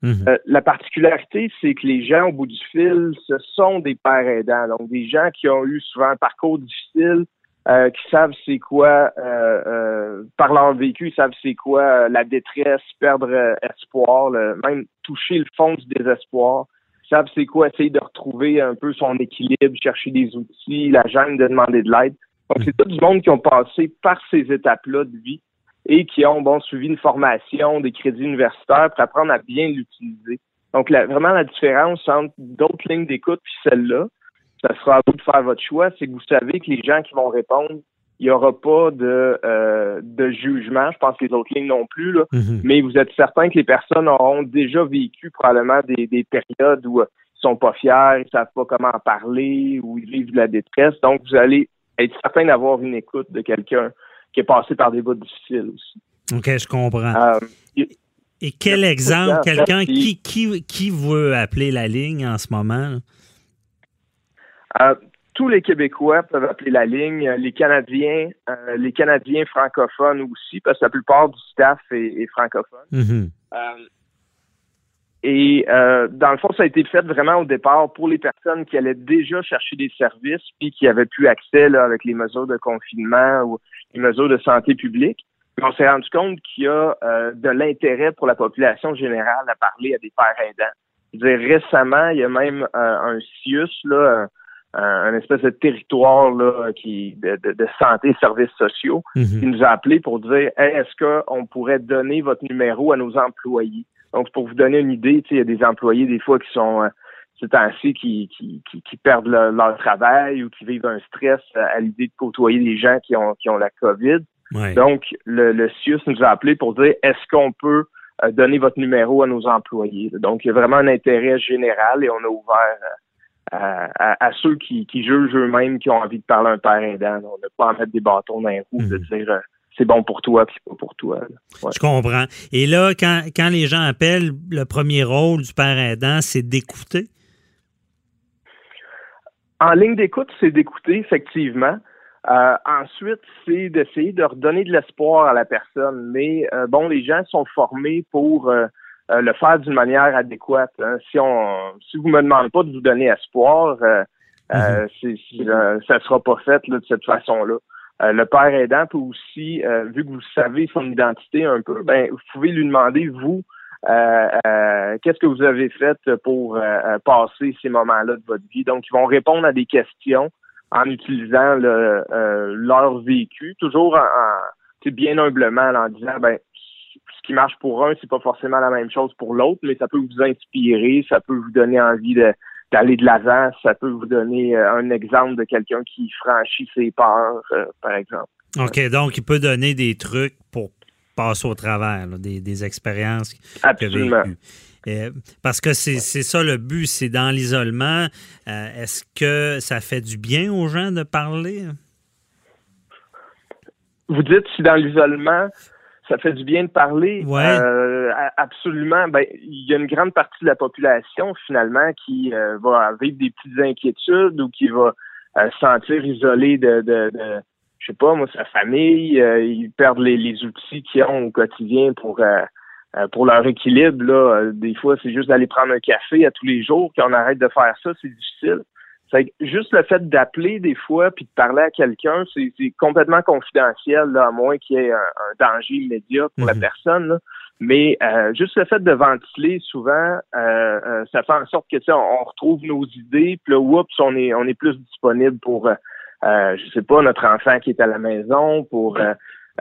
Mhm. Euh, la particularité, c'est que les gens au bout du fil, ce sont des pères aidants, donc des gens qui ont eu souvent un parcours difficile, qui savent c'est quoi, par leur vécu, ils savent c'est quoi la détresse, perdre espoir, même toucher le fond du désespoir. Ils savent c'est quoi essayer de retrouver un peu son équilibre, chercher des outils, la gêne de demander de l'aide. Donc, c'est tout du monde qui ont passé par ces étapes-là de vie et qui ont bon suivi une formation, des crédits universitaires pour apprendre à bien l'utiliser. Donc vraiment la différence entre d'autres lignes d'écoute puis celle-là, ça sera à vous de faire votre choix, c'est que vous savez que les gens qui vont répondre, il n'y aura pas de, euh, de jugement. Je pense que les autres lignes non plus, là. Mm-hmm. mais vous êtes certain que les personnes auront déjà vécu probablement des, des périodes où ils sont pas fiers, ils savent pas comment en parler, où ils vivent de la détresse. Donc vous allez être certain d'avoir une écoute de quelqu'un qui est passé par des bouts difficiles aussi. OK, je comprends. Euh, et quel exemple, quelqu'un qui, qui, qui veut appeler la ligne en ce moment? Euh, tous les Québécois peuvent appeler la ligne, les Canadiens, euh, les Canadiens francophones aussi, parce que la plupart du staff est, francophone. Mm-hmm. Et dans le fond, ça a été fait vraiment au départ pour les personnes qui allaient déjà chercher des services puis qui avaient plus accès là, avec les mesures de confinement ou les mesures de santé publique. on s'est rendu compte qu'il y a euh, de l'intérêt pour la population générale à parler à des pères aidants. Je veux dire, récemment, il y a même euh, un CIUS, là, un, espèce de territoire là, qui de, de, santé et services sociaux Mhm. qui nous a appelé pour dire Hey, est-ce qu'on pourrait donner votre numéro à nos employés? Donc, pour vous donner une idée, tu sais, il y a des employés des fois qui sont euh, ces temps-ci qui, qui, qui, qui perdent le- leur travail ou qui vivent un stress à, à l'idée de côtoyer des gens qui ont qui ont la COVID. Ouais. Donc, le, le CIUS nous a appelé pour dire est-ce qu'on peut euh, donner votre numéro à nos employés? Donc, il y a vraiment un intérêt général et on a ouvert euh, à, à- à ceux qui, qui jugent eux-mêmes qui ont envie de parler un père aidant. On n'a pas à mettre des bâtons dans les roues de Mhm. dire euh, c'est bon pour toi puis c'est pas pour toi. Ouais. Je comprends. Et là, quand, quand les gens appellent, le premier rôle du père aidant, c'est d'écouter? En ligne d'écoute, c'est d'écouter, effectivement. Euh, ensuite, c'est d'essayer de redonner de l'espoir à la personne. Mais euh, bon, les gens sont formés pour euh, le faire d'une manière adéquate. hein. Si on, si vous me demandez pas de vous donner espoir, euh, ça sera pas fait là, de cette façon-là. Euh, le père aidant peut aussi, euh, vu que vous savez son identité un peu, ben vous pouvez lui demander vous euh, euh, qu'est-ce que vous avez fait pour euh, passer ces moments-là de votre vie? Donc, ils vont répondre à des questions en utilisant le, leur vécu, toujours en, en- bien humblement, en disant ben ce qui marche pour un, c'est pas forcément la même chose pour l'autre, mais ça peut vous inspirer, ça peut vous donner envie de d'aller de l'avant, ça peut vous donner euh, un exemple de quelqu'un qui franchit ses peurs, euh, par exemple. OK, donc il peut donner des trucs pour passer au travers, là, des, des expériences Absolument. vécues. Euh, parce que c'est c'est ça le but, c'est dans l'isolement. euh, Est-ce que ça fait du bien aux gens de parler? Vous dites si dans l'isolement, ça fait du bien de parler. Ouais. Euh, absolument. Ben, il y a une grande partie de la population finalement qui euh, va vivre des petites inquiétudes ou qui va euh, se sentir isolé de, de, de je sais pas moi, sa famille. euh, ils perdent les, les outils qu'ils ont au quotidien pour euh, pour leur équilibre. Là, des fois, c'est juste d'aller prendre un café à tous les jours. Quand on arrête de faire ça, c'est difficile. Fait que juste le fait d'appeler des fois puis de parler à quelqu'un, c'est c'est complètement confidentiel, là, à moins qu'il y ait un, un danger immédiat pour la Mhm. personne. là. Mais euh, juste le fait de ventiler, souvent, euh, euh, ça fait en sorte que tu sais, on, on retrouve nos idées, puis là, oups, on est on est plus disponible pour, euh, euh, je sais pas, notre enfant qui est à la maison, pour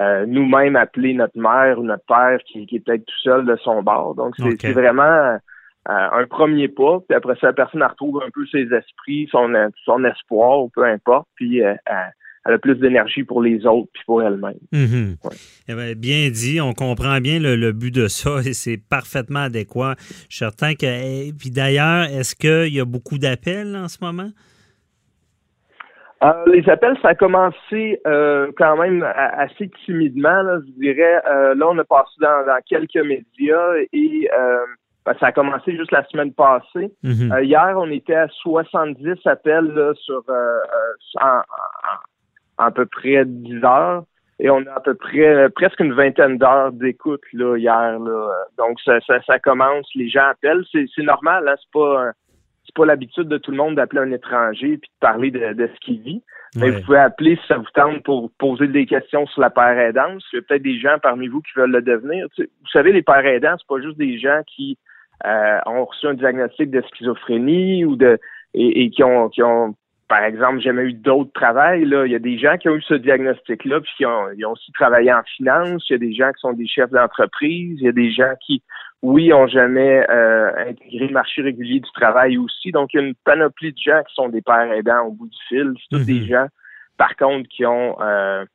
euh, nous-mêmes appeler notre mère ou notre père qui, qui est peut-être tout seul de son bord. Donc, c'est c'est vraiment euh, un premier pas, puis après ça, la personne elle retrouve un peu ses esprits, son, son espoir, peu importe, puis euh, elle, elle a plus d'énergie pour les autres, puis pour elle-même. Mhm. Ouais. Eh bien, bien dit, on comprend bien le, le but de ça et c'est parfaitement adéquat. Je suis certain que. et puis d'ailleurs, est-ce qu'il y a beaucoup d'appels en ce moment? Euh, les appels, ça a commencé euh, quand même assez timidement, là, je dirais. Euh, là, on a passé dans, dans quelques médias et euh, ben, ça a commencé juste la semaine passée. Mhm. Euh, hier, on était à 70 appels là, sur euh, euh, en, en- en à peu près 10 heures. Et on a à peu près euh, presque une vingtaine d'heures d'écoute là hier. Là. Donc ça, ça, ça commence, les gens appellent. C'est, normal, hein, c'est pas euh, c'est pas l'habitude de tout le monde d'appeler un étranger puis de parler de, de ce qu'il vit. Mais Ouais. vous pouvez appeler si ça vous tente pour poser des questions sur la père aidance. Il y a peut-être des gens parmi vous qui veulent le devenir. Tu sais, vous savez, les pères aidants, c'est pas juste des gens qui euh, ont reçu un diagnostic de schizophrénie ou de et, et qui ont qui ont par exemple jamais eu d'autres travail. Là. Il y a des gens qui ont eu ce diagnostic-là, puis qui ont, ils ont aussi travaillé en finance. Il y a des gens qui sont des chefs d'entreprise. Il y a des gens qui, oui, ont jamais euh, intégré le marché régulier du travail aussi. Donc, il y a une panoplie de gens qui sont des pères aidants au bout du fil. C'est tous Mhm. des gens, par contre, qui ont euh,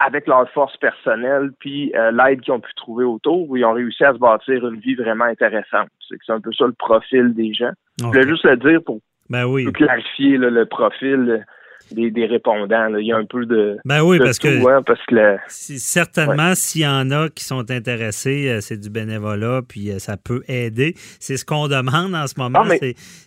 avec leur force personnelle, puis euh, l'aide qu'ils ont pu trouver autour, ils ont réussi à se bâtir une vie vraiment intéressante. C'est que c'est un peu ça le profil des gens. Je voulais juste le dire pour Ben oui. clarifier là, le profil euh, des, des répondants. là. Il y a un peu de, Ben oui, de parce que tout, hein, parce que le- si- certainement, s'il y en a qui sont intéressés, euh, c'est du bénévolat, puis euh, ça peut aider. C'est ce qu'on demande en ce moment. Ah,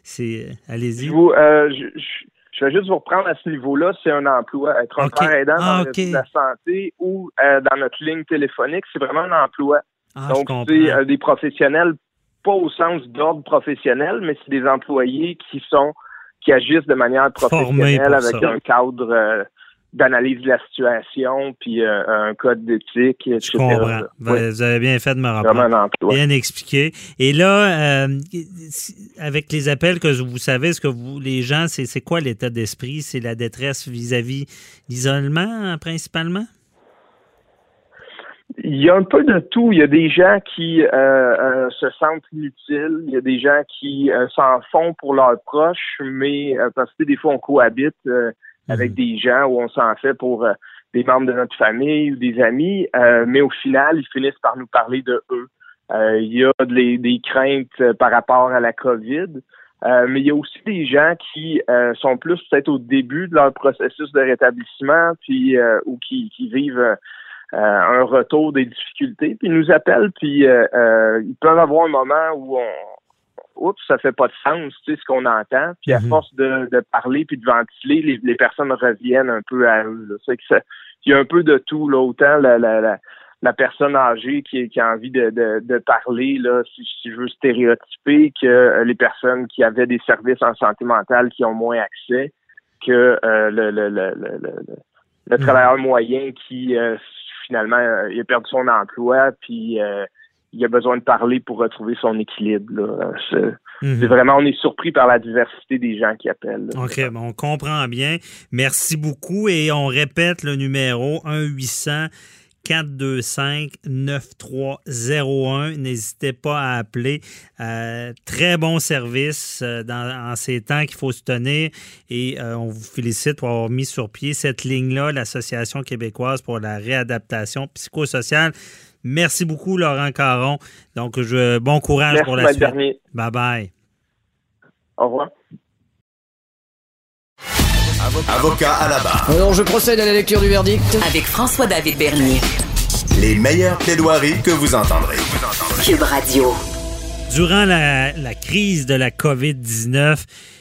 c'est, allez-y. je, vous, euh, je, je- je vais juste vous reprendre à ce niveau-là. C'est un emploi. Être un Ok. père aidant Ah, dans de la santé ou euh, dans notre ligne téléphonique, c'est vraiment un emploi. Ah, Donc, c'est euh, des professionnels, pas au sens d'ordre professionnel, mais c'est des employés qui sont qui agissent de manière professionnelle avec ça. un cadre euh, d'analyse de la situation, puis euh, un code d'éthique, etc. Je comprends. Vous avez bien fait de me rappeler. Bien expliqué. Et là, euh, avec les appels que vous savez, ce que vous, les gens, c'est quoi l'état d'esprit? C'est la détresse vis-à-vis l'isolement, principalement? Il y a un peu de tout. Il y a des gens qui euh, se sentent inutiles. Il y a des gens qui s'en font pour leurs proches, mais parce que des fois on cohabite avec mhm. des gens où on s'en fait pour euh, des membres de notre famille ou des amis, euh, mais au final, ils finissent par nous parler de eux. Euh, il y a des, craintes par rapport à la COVID, mais il y a aussi des gens qui sont plus peut-être au début de leur processus de rétablissement, puis ou qui, qui vivent un retour des difficultés, puis ils nous appellent, puis ils peuvent avoir un moment où on, oups, ça fait pas de sens, tu sais, ce qu'on entend. Puis à mhm. force de, de, parler puis de ventiler, les, personnes reviennent un peu à eux. C'est que ça, il y a un peu de tout, là. Autant la, la, la, personne âgée qui, qui a envie de, de, de parler, là, si, si, je veux stéréotyper, que euh, les personnes qui avaient des services en santé mentale qui ont moins accès, que euh, le, le, le, le, le, mhm. travailleur moyen qui euh, finalement il a perdu son emploi, puis il a besoin de parler pour retrouver son équilibre. Mhm. C'est vraiment, on est surpris par la diversité des gens qui appellent. OK, on comprend bien. Merci beaucoup et on répète le numéro 1-800. 425-9301. N'hésitez pas à appeler. Euh, très bon service euh, dans, en ces temps qu'il faut se tenir et euh, on vous félicite pour avoir mis sur pied cette ligne-là, l'Association québécoise pour la réadaptation psychosociale. Merci beaucoup, Laurent Caron. Donc, je, bon courage pour la suite. Bye bye. Au revoir. Avocat à la barre. Alors, je procède à la lecture du verdict. Avec François-David Bernier. Les meilleures plaidoiries que vous entendrez. Cube Radio. Durant la, la crise de la COVID-19,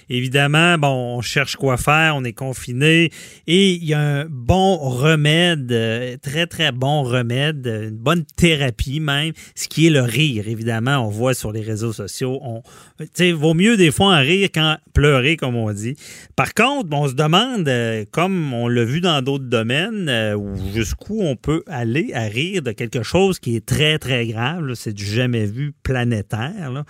Évidemment, bon, on cherche quoi faire, on est confiné et il y a un bon remède, euh, très très bon remède, une bonne thérapie même, ce qui est le rire. Évidemment, on voit sur les réseaux sociaux, on, vaut mieux des fois en rire qu'en pleurer, comme on dit. Par contre, on se demande, euh, comme on l'a vu dans d'autres domaines, euh, jusqu'où on peut aller à rire de quelque chose qui est très très grave. C'est du jamais vu planétaire.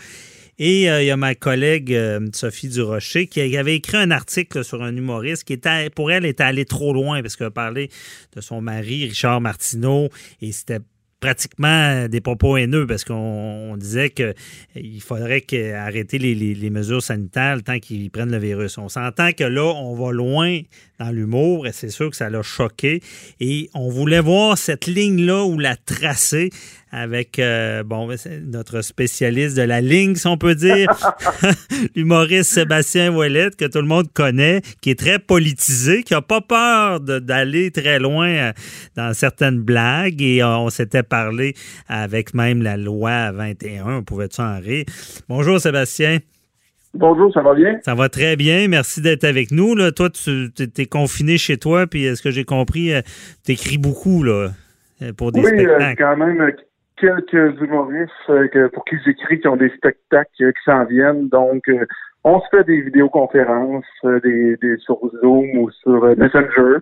Et euh, il y a ma collègue euh, Sophie Durocher qui avait écrit un article sur un humoriste qui était, pour elle, était allé trop loin parce qu'elle parlait de son mari, Richard Martineau, et c'était pratiquement des propos haineux parce qu'on disait qu'il faudrait arrêter les, les, mesures sanitaires temps qu'ils prennent le virus. On s'entend que là, on va loin dans l'humour et c'est sûr que ça l'a choqué. Et on voulait voir cette ligne-là où la tracer avec euh, bon notre spécialiste de la ligne, si on peut dire, l'humoriste Sébastien Ouellette, que tout le monde connaît, qui est très politisé, qui n'a pas peur d'aller très loin euh, dans certaines blagues. Et euh, on s'était parlé avec même la loi 21, on pouvait en rire. Bonjour Sébastien. Bonjour, ça va bien? Ça va très bien. Merci d'être avec nous. Là, toi, tu es confiné chez toi, puis est-ce que j'ai compris, tu écris beaucoup là, pour des oui, spectacles? quand même quelques humoristes euh, pour qui j'écris qui ont des spectacles qui s'en viennent. Donc, euh, on se fait des vidéoconférences euh, des, des, sur Zoom ou sur Messenger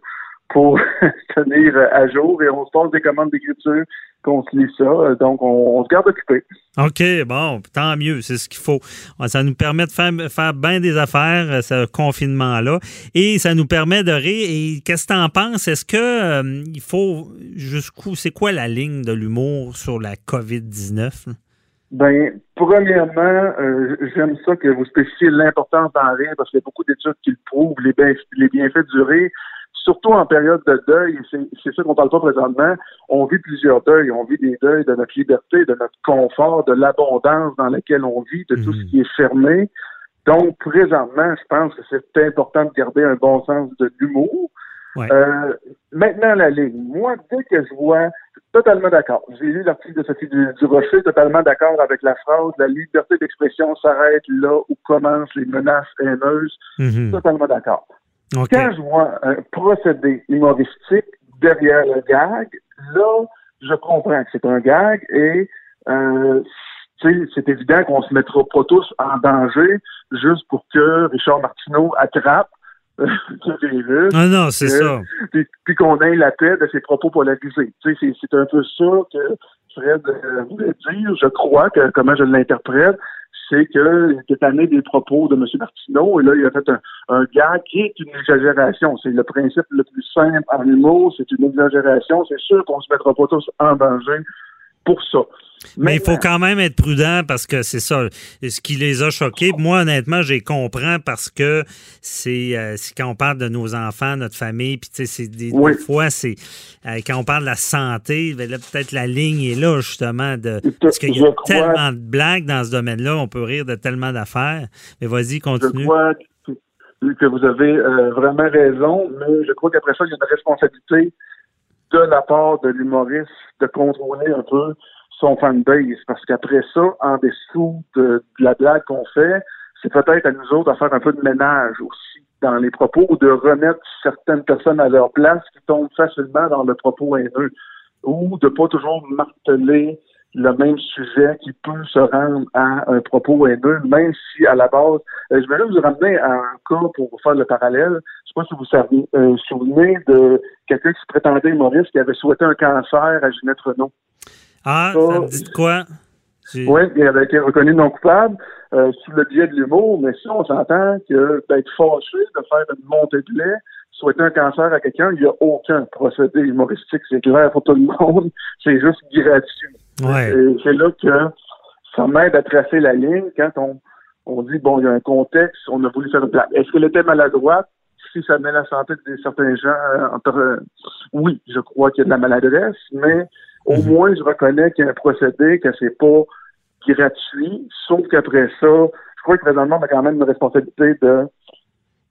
pour tenir à jour et on se passe des commandes d'écriture qu'on se lit ça. Donc, on, se garde occupé. OK, bon, tant mieux, c'est ce qu'il faut. Ça nous permet de faire, faire bien des affaires, euh, ce confinement-là, et ça nous permet de rire. Et qu'est-ce que tu en penses? Est-ce que euh, il faut jusqu'où, c'est quoi la ligne de l'humour sur la COVID-19? Ben, premièrement, euh, j'aime ça que vous spécifiez l'importance d'en rire parce qu'il y a beaucoup d'études qui le prouvent, les, les bienfaits du rire surtout en période de deuil, c'est ça qu'on parle pas présentement, on vit plusieurs deuils. On vit des deuils de notre liberté, de notre confort, de l'abondance dans laquelle on vit, de tout ce mhm. qui est fermé. Donc, présentement, je pense que c'est important de garder un bon sens de l'humour. Euh, maintenant, la ligne. Moi, dès que je vois, totalement d'accord. J'ai lu l'article de Sophie du, Rocher, totalement d'accord avec la phrase la liberté d'expression s'arrête là où commencent les menaces haineuses. Mhm. Totalement d'accord. Quand je vois un procédé humoristique derrière le gag, là, je comprends que c'est un gag et euh, c'est évident qu'on se mettra pas tous en danger juste pour que Richard Martineau attrape du virus. Ah non, c'est ça. Puis, qu'on ait la paix de ses propos polarisés. Tu sais, c'est un peu ça que Fred voulait dire. Je crois que, comment je l'interprète, c'est qu'il était tanné des propos de M. Martineau, et là, il a fait un, un gars qui est une exagération. C'est le principe le plus simple en humour, c'est une exagération. C'est sûr qu'on se mettra pas tous en danger pour ça. Mais il faut quand même être prudent parce que c'est ça, ce qui les a choqués. Moi, honnêtement, j'ai comprends parce que c'est euh, quand on parle de nos enfants, notre famille, puis tu sais, des, fois, c'est euh, quand on parle de la santé, ben peut-être la ligne est là, justement, de parce qu'il y a tellement de blagues dans ce domaine-là, on peut rire de tellement d'affaires. Mais vas-y, continue. Je crois que vous avez euh, vraiment raison, mais je crois qu'après ça, il y a une responsabilité de la part de l'humoriste de contrôler un peu son fanbase. Parce qu'après ça, en dessous de, la blague qu'on fait, c'est peut-être à nous autres à faire un peu de ménage aussi dans les propos ou de remettre certaines personnes à leur place qui tombent facilement dans le propos haineux ou de pas toujours marteler le même sujet qui peut se rendre à un propos haineux, même si à la base, euh, je vais là vous ramener à un cas pour faire le parallèle. Je sais pas si vous savez, euh, souvenez de quelqu'un qui se prétendait humoriste qui avait souhaité un cancer à Ginette Renault. Ah, ça, me dit quoi? Oui, il avait été reconnu non coupable euh, sous le biais de l'humour, mais si on s'entend que d'être fâché, de faire une montée de lait, souhaiter un cancer à quelqu'un, il n'y a aucun procédé humoristique, c'est clair pour tout le monde, c'est juste gratuit. Ouais. C'est là que ça m'aide à tracer la ligne quand on, on dit, bon, il y a un contexte, on a voulu faire une blague. Est-ce qu'elle était maladroite? Si ça met la santé de certains gens, euh, oui, je crois qu'il y a de la maladresse, mais au mhm. moins, je reconnais qu'il y a un procédé, que c'est pas gratuit, sauf qu'après ça, je crois que présentement, on a quand même une responsabilité de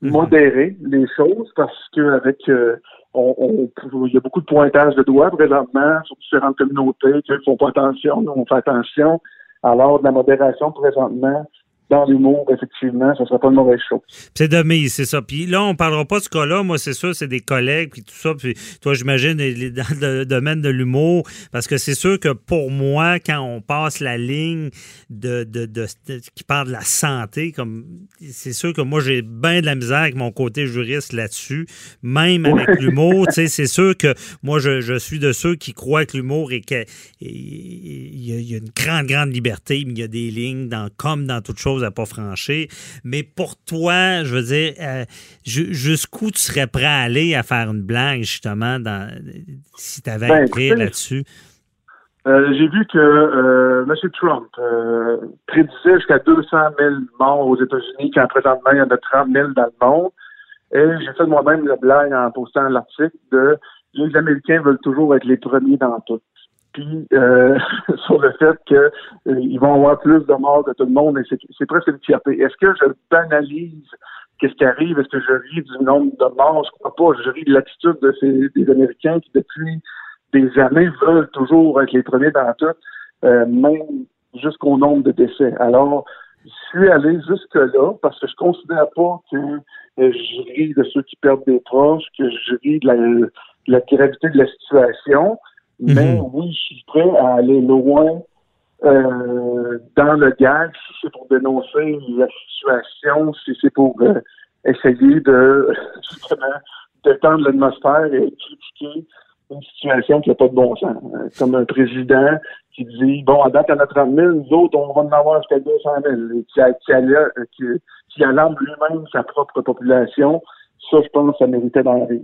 mhm. modérer les choses parce qu'avec euh, on, il y a beaucoup de pointage de doigts présentement sur différentes communautés qui ne font pas attention, nous on fait attention. Alors, de la modération présentement, dans l'humour, effectivement, ce ne sera pas une mauvaise chose. C'est de mise, c'est ça. Puis là, on ne parlera pas de ce cas-là. Moi, c'est sûr, c'est des collègues, puis tout ça. Puis toi, j'imagine, dans le domaine de l'humour, parce que c'est sûr que pour moi, quand on passe la ligne de, de, de, qui parle de la santé, comme c'est sûr que moi, j'ai bien de la misère avec mon côté juriste là-dessus, même avec l'humour. Tu sais, c'est sûr que moi, je, je, suis de ceux qui croient que l'humour est qu'il y, y, a une grande, grande liberté, mais il y a des lignes dans, comme dans toute chose à pas franchir. Mais pour toi, je veux dire, euh, jusqu'où tu serais prêt à aller à faire une blague, justement, dans, si tu avais ben, écrit là-dessus? Euh, j'ai vu que euh, M. Trump prédisait jusqu'à 200 000 morts aux États-Unis, quand présentement il y en a 30 000 dans le monde. Et j'ai fait moi-même le blague en postant l'article de les Américains veulent toujours être les premiers dans tout puis euh, sur le fait qu'ils euh, vont avoir plus de morts que tout le monde, et c'est presque une fierté. Est-ce que je banalise qu'est-ce qui arrive? Est-ce que je ris du nombre de morts? Je crois pas. Je ris de l'attitude de ces, des Américains qui, depuis des années, veulent toujours être les premiers dans tout, euh, même jusqu'au nombre de décès. Alors, je suis allé jusque-là parce que je considère pas que je ris de ceux qui perdent des proches, que je ris de la, de la gravité de la situation. Mais mhm. oui, je suis prêt à aller loin euh, dans le gag, si c'est pour dénoncer la situation, si c'est pour euh, essayer de justement détendre l'atmosphère et critiquer une situation qui n'a pas de bon sens. Euh, comme un président qui dit Bon, à date, il y en a 30 000, nous autres, on va en avoir jusqu'à 200 000, et qui, qui, qui, qui alarme lui-même sa propre population ça, je pense ça méritait d'en rire.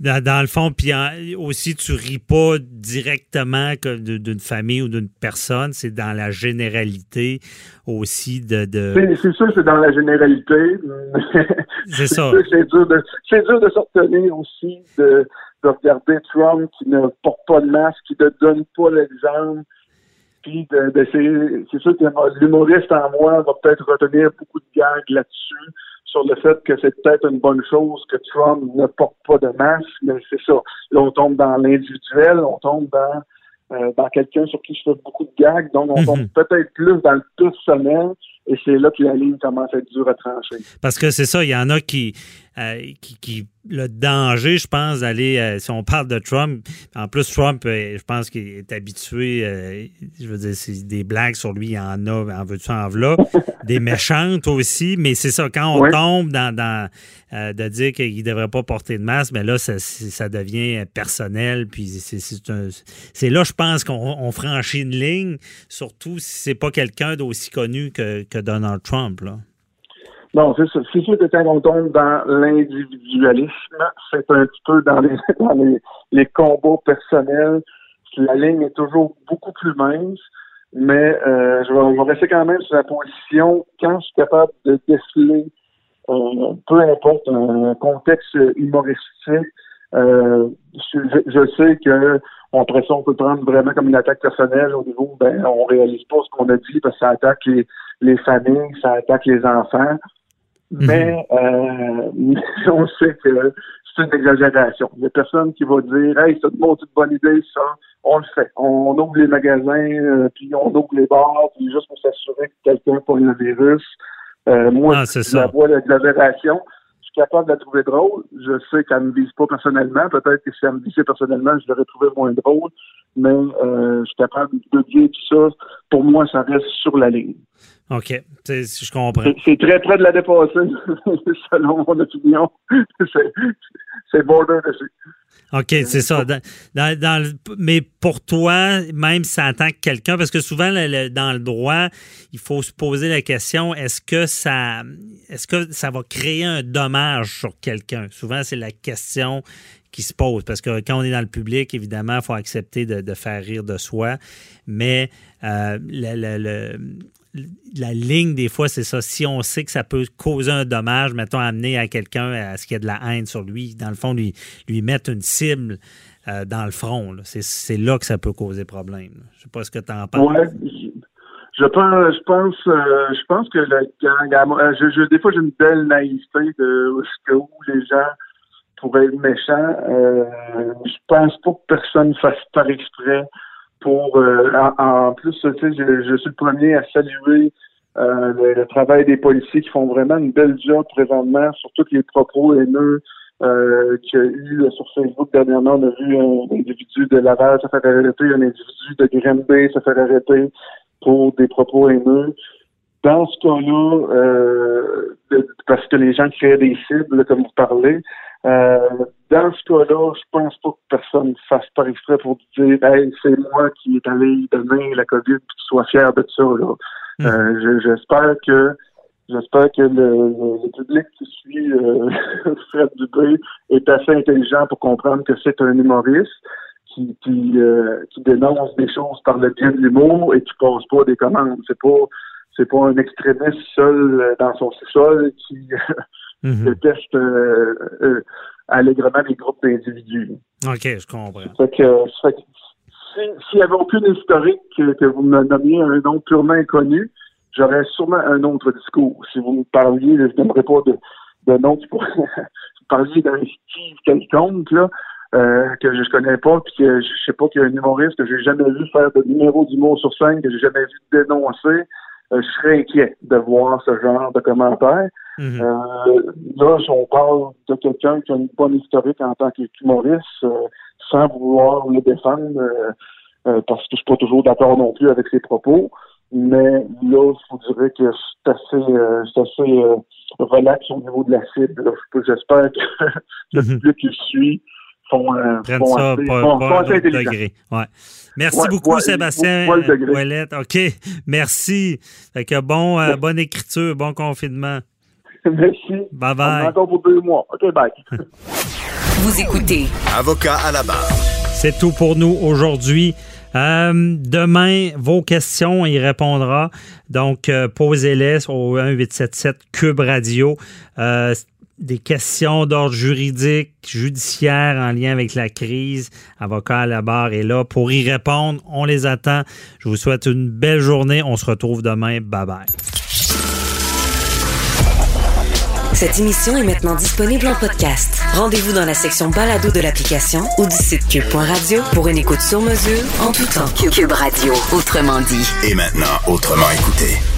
Dans, dans, le fond, puis aussi, tu ris pas directement d'une famille ou d'une personne, c'est dans la généralité aussi de... de... C'est sûr c'est dans la généralité. c'est ça. C'est dur, de, dur de aussi de, de regarder Trump qui ne porte pas de masque, qui ne donne pas l'exemple. Puis c'est sûr que l'humoriste en moi va peut-être retenir beaucoup de gags là-dessus sur le fait que c'est peut-être une bonne chose que Trump ne porte pas de masque, mais c'est ça. Là, on tombe dans l'individuel, on tombe dans, euh, dans quelqu'un sur qui je fais beaucoup de gags, donc on tombe mhm. peut-être plus dans le sommet, et c'est là que la ligne commence à être dure à trancher. Parce que c'est ça, il y en a qui, euh, qui, le danger, je pense, d'aller, euh, si on parle de Trump, en plus, Trump, euh, je pense qu'il est habitué, je veux dire, c'est des blagues sur lui, il y en a, en veux-tu, en des méchantes aussi, mais c'est ça, quand on tombe dans, dans de dire qu'il ne devrait pas porter de masque, mais là, ça, ça devient personnel, puis c'est là, je pense qu'on franchit une ligne, surtout si c'est pas quelqu'un d'aussi connu que, que Donald Trump, là. Non, c'est sûr, c'est sûr que quand on tombe dans l'individualisme, c'est un petit peu dans les, dans les, les combats personnels. La ligne est toujours beaucoup plus mince, mais euh, je, vais, je, vais, rester quand même sur la position quand je suis capable de déceler euh, peu importe un contexte humoristique. Euh, je, je, sais que après ça, on peut prendre vraiment comme une attaque personnelle au niveau, ben, on réalise pas ce qu'on a dit parce que ça attaque les, les familles, ça attaque les enfants. Mhm. Mais euh, on sait que c'est une exagération. Il y a personne qui va dire Hey, c'est une bonne idée, ça. On le fait. On, ouvre les magasins, euh, puis on ouvre les bars, puis juste pour s'assurer que quelqu'un pas le virus. Euh, moi, ah, la voix l'exagération. Capable de la trouver drôle. Je sais qu'elle ne me vise pas personnellement. Peut-être que si elle me visait personnellement, je l'aurais trouvé moins drôle. Mais euh, je suis capable de dire tout ça. Pour moi, ça reste sur la ligne. OK. Je comprends. C'est très près de la dépasser, selon mon opinion. C'est border dessus. OK, c'est ça. mais pour toi, même si ça attaque quelqu'un, parce que souvent, dans le droit, il faut se poser la question est-ce que ça est-ce que ça va créer un dommage sur quelqu'un? Souvent, c'est la question qui se pose. Parce que quand on est dans le public, évidemment, il faut accepter de, faire rire de soi. Mais euh, le, la ligne, des fois, c'est ça. Si on sait que ça peut causer un dommage, mettons, amener à quelqu'un à ce qu'il y ait de la haine sur lui, dans le fond, lui, lui mettre une cible euh, dans le front, c'est là que ça peut causer problème. Je sais pas ce que tu en penses. Ouais, je pense, je euh, je pense que le euh, des fois, j'ai une belle naïveté de où les gens pourraient être méchants. je pense pas que personne fasse par exprès pour euh, en, plus, je, je, suis le premier à saluer euh, le, travail des policiers qui font vraiment une belle job présentement sur tous les propos haineux euh, qu'il y a eu sur Facebook dernièrement. On a vu un individu de Laval se faire arrêter, un individu de Granby se faire arrêter pour des propos haineux. Dans ce cas-là, euh, parce que les gens créent des cibles, comme vous parlez, euh, dans ce cas-là, je pense pas que personne fasse par exprès pour dire hey, c'est moi qui est allé donner la COVID et que tu sois fier de ça. Là. Hmm. Euh, j'espère que j'espère que le, public qui suit euh, Fred Dubé est assez intelligent pour comprendre que c'est un humoriste qui, qui, euh, qui dénonce des choses par le biais de l'humour et qui pose pas des commandes. C'est pas c'est pas un extrémiste seul dans son sous-sol qui mm déteste allègrement les groupes d'individus. OK, je comprends. Fait que, s'il n'y avait aucune historique que, vous me nommiez un nom purement inconnu, j'aurais sûrement un autre discours. Si vous me parliez, je n'aimerais pas de, de nom qui pourrait vous parliez d'un Steve quelconque, là, euh, que je connais pas, puis que je sais pas qu'il y a un humoriste que j'ai jamais vu faire de numéro d'humour sur scène, que j'ai jamais vu dénoncer. Euh, je serais inquiet de voir ce genre de commentaires. Mhm. euh, là, on parle de quelqu'un qui a une bonne historique en tant qu'humoriste, euh, sans vouloir le défendre, euh, euh, parce que je suis pas toujours d'accord non plus avec ses propos. Mais là, je vous dirais que c'est assez, c'est assez relax au niveau de la cible. J'espère que le mhm. public qui suit font, Prennent ça assez, pas, degré. Ouais. Merci beaucoup, Sébastien Ouellette. OK, merci. Fait que bon, bonne écriture, bon confinement. Merci. Bye bye. Encore pour deux mois. OK, bye. Vous écoutez. Avocat à la barre. C'est tout pour nous aujourd'hui. Euh, demain, vos questions, il répondra. Donc, euh, posez-les au 1877 Cube Radio. Euh, des questions d'ordre juridique, judiciaire en lien avec la crise. Avocat à la barre est là pour y répondre. On les attend. Je vous souhaite une belle journée. On se retrouve demain. Bye bye. Cette émission est maintenant disponible en podcast. Rendez-vous dans la section balado de l'application ou du site cube.radio pour une écoute sur mesure en tout temps. Cube Radio, autrement dit. Et maintenant, autrement écouté.